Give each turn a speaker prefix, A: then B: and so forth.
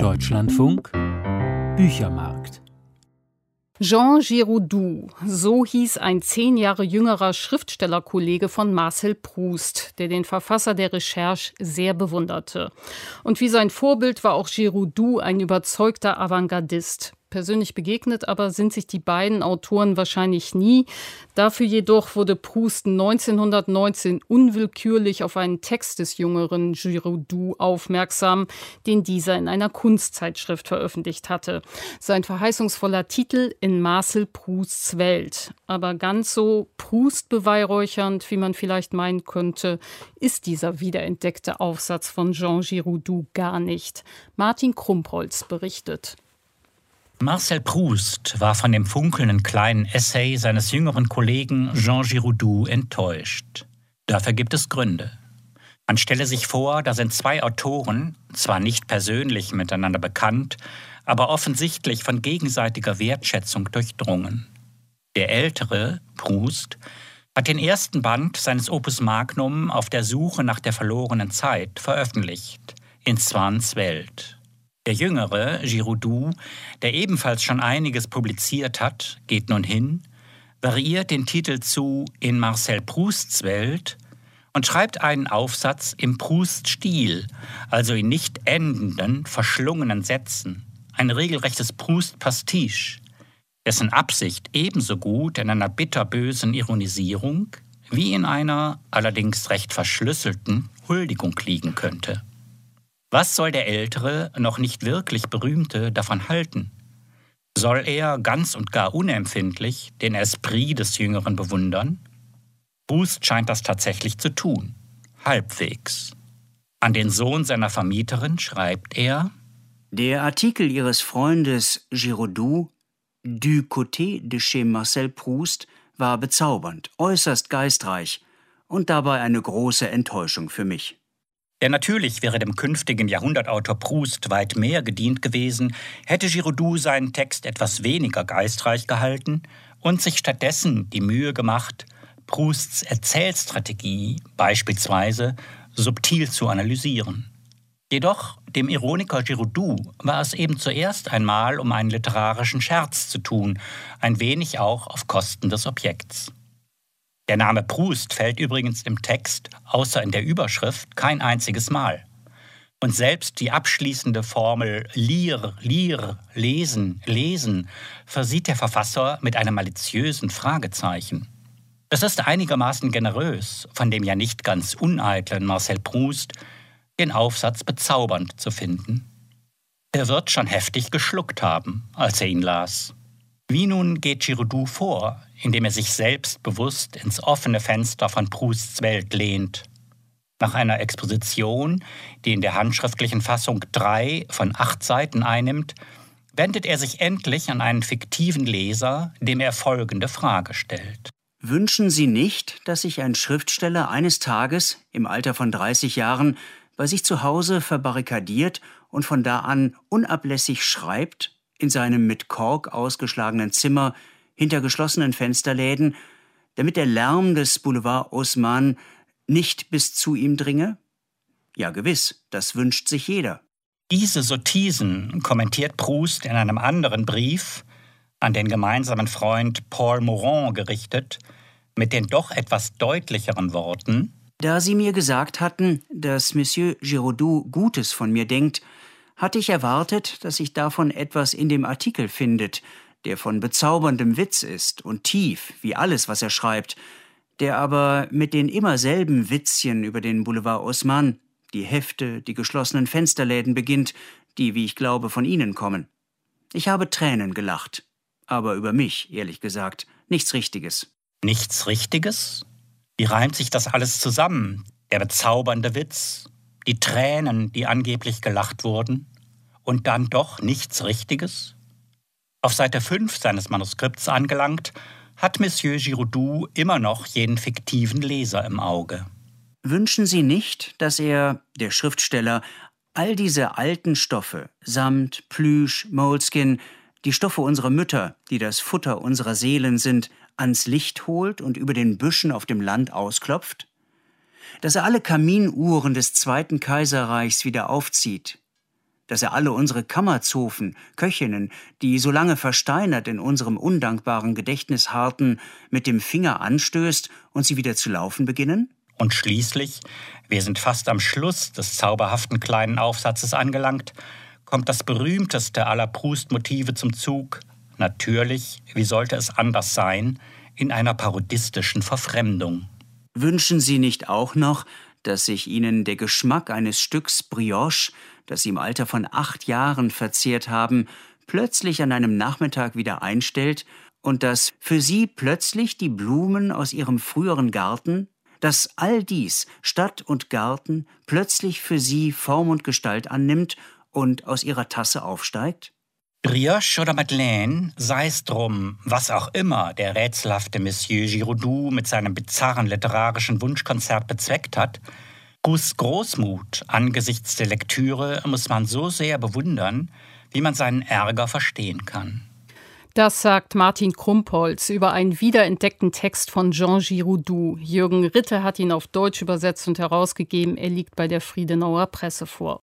A: Deutschlandfunk Büchermarkt
B: Jean Giraudoux, so hieß ein zehn Jahre jüngerer Schriftstellerkollege von Marcel Proust, der den Verfasser der Recherche sehr bewunderte. Und wie sein Vorbild war auch Giraudoux ein überzeugter Avantgardist persönlich begegnet, aber sind sich die beiden Autoren wahrscheinlich nie. Dafür jedoch wurde Proust 1919 unwillkürlich auf einen Text des jüngeren Giraudoux aufmerksam, den dieser in einer Kunstzeitschrift veröffentlicht hatte. Sein verheißungsvoller Titel In Marcel Prousts Welt. Aber ganz so Proust beweihräuchernd, wie man vielleicht meinen könnte, ist dieser wiederentdeckte Aufsatz von Jean Giraudoux gar nicht. Martin Krumpholz berichtet.
C: Marcel Proust war von dem funkelnden kleinen Essay seines jüngeren Kollegen Jean Giraudoux enttäuscht. Dafür gibt es Gründe. Man stelle sich vor, da sind zwei Autoren, zwar nicht persönlich miteinander bekannt, aber offensichtlich von gegenseitiger Wertschätzung durchdrungen. Der ältere, Proust, hat den ersten Band seines Opus Magnum auf der Suche nach der verlorenen Zeit veröffentlicht, in Swans Welt. Der jüngere, Giraudoux, der ebenfalls schon einiges publiziert hat, geht nun hin, variiert den Titel zu In Marcel Prousts Welt und schreibt einen Aufsatz im Proust-Stil, also in nicht endenden, verschlungenen Sätzen, ein regelrechtes Proust-Pastiche, dessen Absicht ebenso gut in einer bitterbösen Ironisierung wie in einer allerdings recht verschlüsselten Huldigung liegen könnte. Was soll der Ältere, noch nicht wirklich Berühmte davon halten? Soll er ganz und gar unempfindlich den Esprit des Jüngeren bewundern? Boost scheint das tatsächlich zu tun. Halbwegs. An den Sohn seiner Vermieterin schreibt er:
D: Der Artikel Ihres Freundes Giraudoux, Du côté de chez Marcel Proust, war bezaubernd, äußerst geistreich und dabei eine große Enttäuschung für mich.
C: Ja, natürlich wäre dem künftigen Jahrhundertautor Proust weit mehr gedient gewesen, hätte Giraudoux seinen Text etwas weniger geistreich gehalten und sich stattdessen die Mühe gemacht, Prousts Erzählstrategie beispielsweise subtil zu analysieren. Jedoch dem Ironiker Giraudoux war es eben zuerst einmal um einen literarischen Scherz zu tun, ein wenig auch auf Kosten des Objekts. Der Name Proust fällt übrigens im Text, außer in der Überschrift, kein einziges Mal. Und selbst die abschließende Formel lire, lire, lesen, lesen versieht der Verfasser mit einem maliziösen Fragezeichen. Es ist einigermaßen generös, von dem ja nicht ganz uneitlen Marcel Proust, den Aufsatz bezaubernd zu finden. Er wird schon heftig geschluckt haben, als er ihn las. Wie nun geht Giraudoux vor, indem er sich selbstbewusst ins offene Fenster von Prousts Welt lehnt? Nach einer Exposition, die in der handschriftlichen Fassung drei von acht Seiten einnimmt, wendet er sich endlich an einen fiktiven Leser, dem er folgende Frage stellt.
D: Wünschen Sie nicht, dass sich ein Schriftsteller eines Tages, im Alter von 30 Jahren, bei sich zu Hause verbarrikadiert und von da an unablässig schreibt in seinem mit Kork ausgeschlagenen Zimmer hinter geschlossenen Fensterläden, damit der Lärm des Boulevard Haussmann nicht bis zu ihm dringe? Ja, gewiss, das wünscht sich jeder.
C: Diese Sottisen kommentiert Proust in einem anderen Brief, an den gemeinsamen Freund Paul Morand gerichtet, mit den doch etwas deutlicheren Worten
D: Da Sie mir gesagt hatten, dass Monsieur Giraudoux Gutes von mir denkt, hatte ich erwartet, dass sich davon etwas in dem Artikel findet, der von bezauberndem Witz ist und tief, wie alles, was er schreibt, der aber mit den immer selben Witzchen über den Boulevard Haussmann, die Hefte, die geschlossenen Fensterläden beginnt, die, wie ich glaube, von Ihnen kommen. Ich habe Tränen gelacht, aber über mich, ehrlich gesagt, nichts Richtiges.
C: Nichts Richtiges? Wie reimt sich das alles zusammen? Der bezaubernde Witz, die Tränen, die angeblich gelacht wurden, und dann doch nichts Richtiges? Auf Seite 5 seines Manuskripts angelangt, hat Monsieur Giraudoux immer noch jeden fiktiven Leser im Auge.
D: Wünschen Sie nicht, dass er, der Schriftsteller, all diese alten Stoffe, Samt, Plüsch, Moleskin, die Stoffe unserer Mütter, die das Futter unserer Seelen sind, ans Licht holt und über den Büschen auf dem Land ausklopft? Dass er alle Kaminuhren des Zweiten Kaiserreichs wieder aufzieht, dass er alle unsere Kammerzofen, Köchinnen, die so lange versteinert in unserem undankbaren Gedächtnis harrten, mit dem Finger anstößt und sie wieder zu laufen beginnen?
C: Und schließlich, wir sind fast am Schluss des zauberhaften kleinen Aufsatzes angelangt, kommt das berühmteste aller Proust-Motive zum Zug. Natürlich, wie sollte es anders sein, in einer parodistischen Verfremdung.
D: Wünschen Sie nicht auch noch, dass sich Ihnen der Geschmack eines Stücks Brioche das Sie im Alter von acht Jahren verzehrt haben, plötzlich an einem Nachmittag wieder einstellt und dass für Sie plötzlich die Blumen aus Ihrem früheren Garten, dass all dies, Stadt und Garten, plötzlich für Sie Form und Gestalt annimmt und aus Ihrer Tasse aufsteigt?
C: Brioche oder Madeleine, sei es drum, was auch immer der rätselhafte Monsieur Giraudoux mit seinem bizarren literarischen Wunschkonzert bezweckt hat, Gus Großmut angesichts der Lektüre muss man so sehr bewundern, wie man seinen Ärger verstehen kann.
B: Das sagt Martin Krumpholz über einen wiederentdeckten Text von Jean Giraudoux. Jürgen Ritter hat ihn auf Deutsch übersetzt und herausgegeben. Er liegt bei der Friedenauer Presse vor.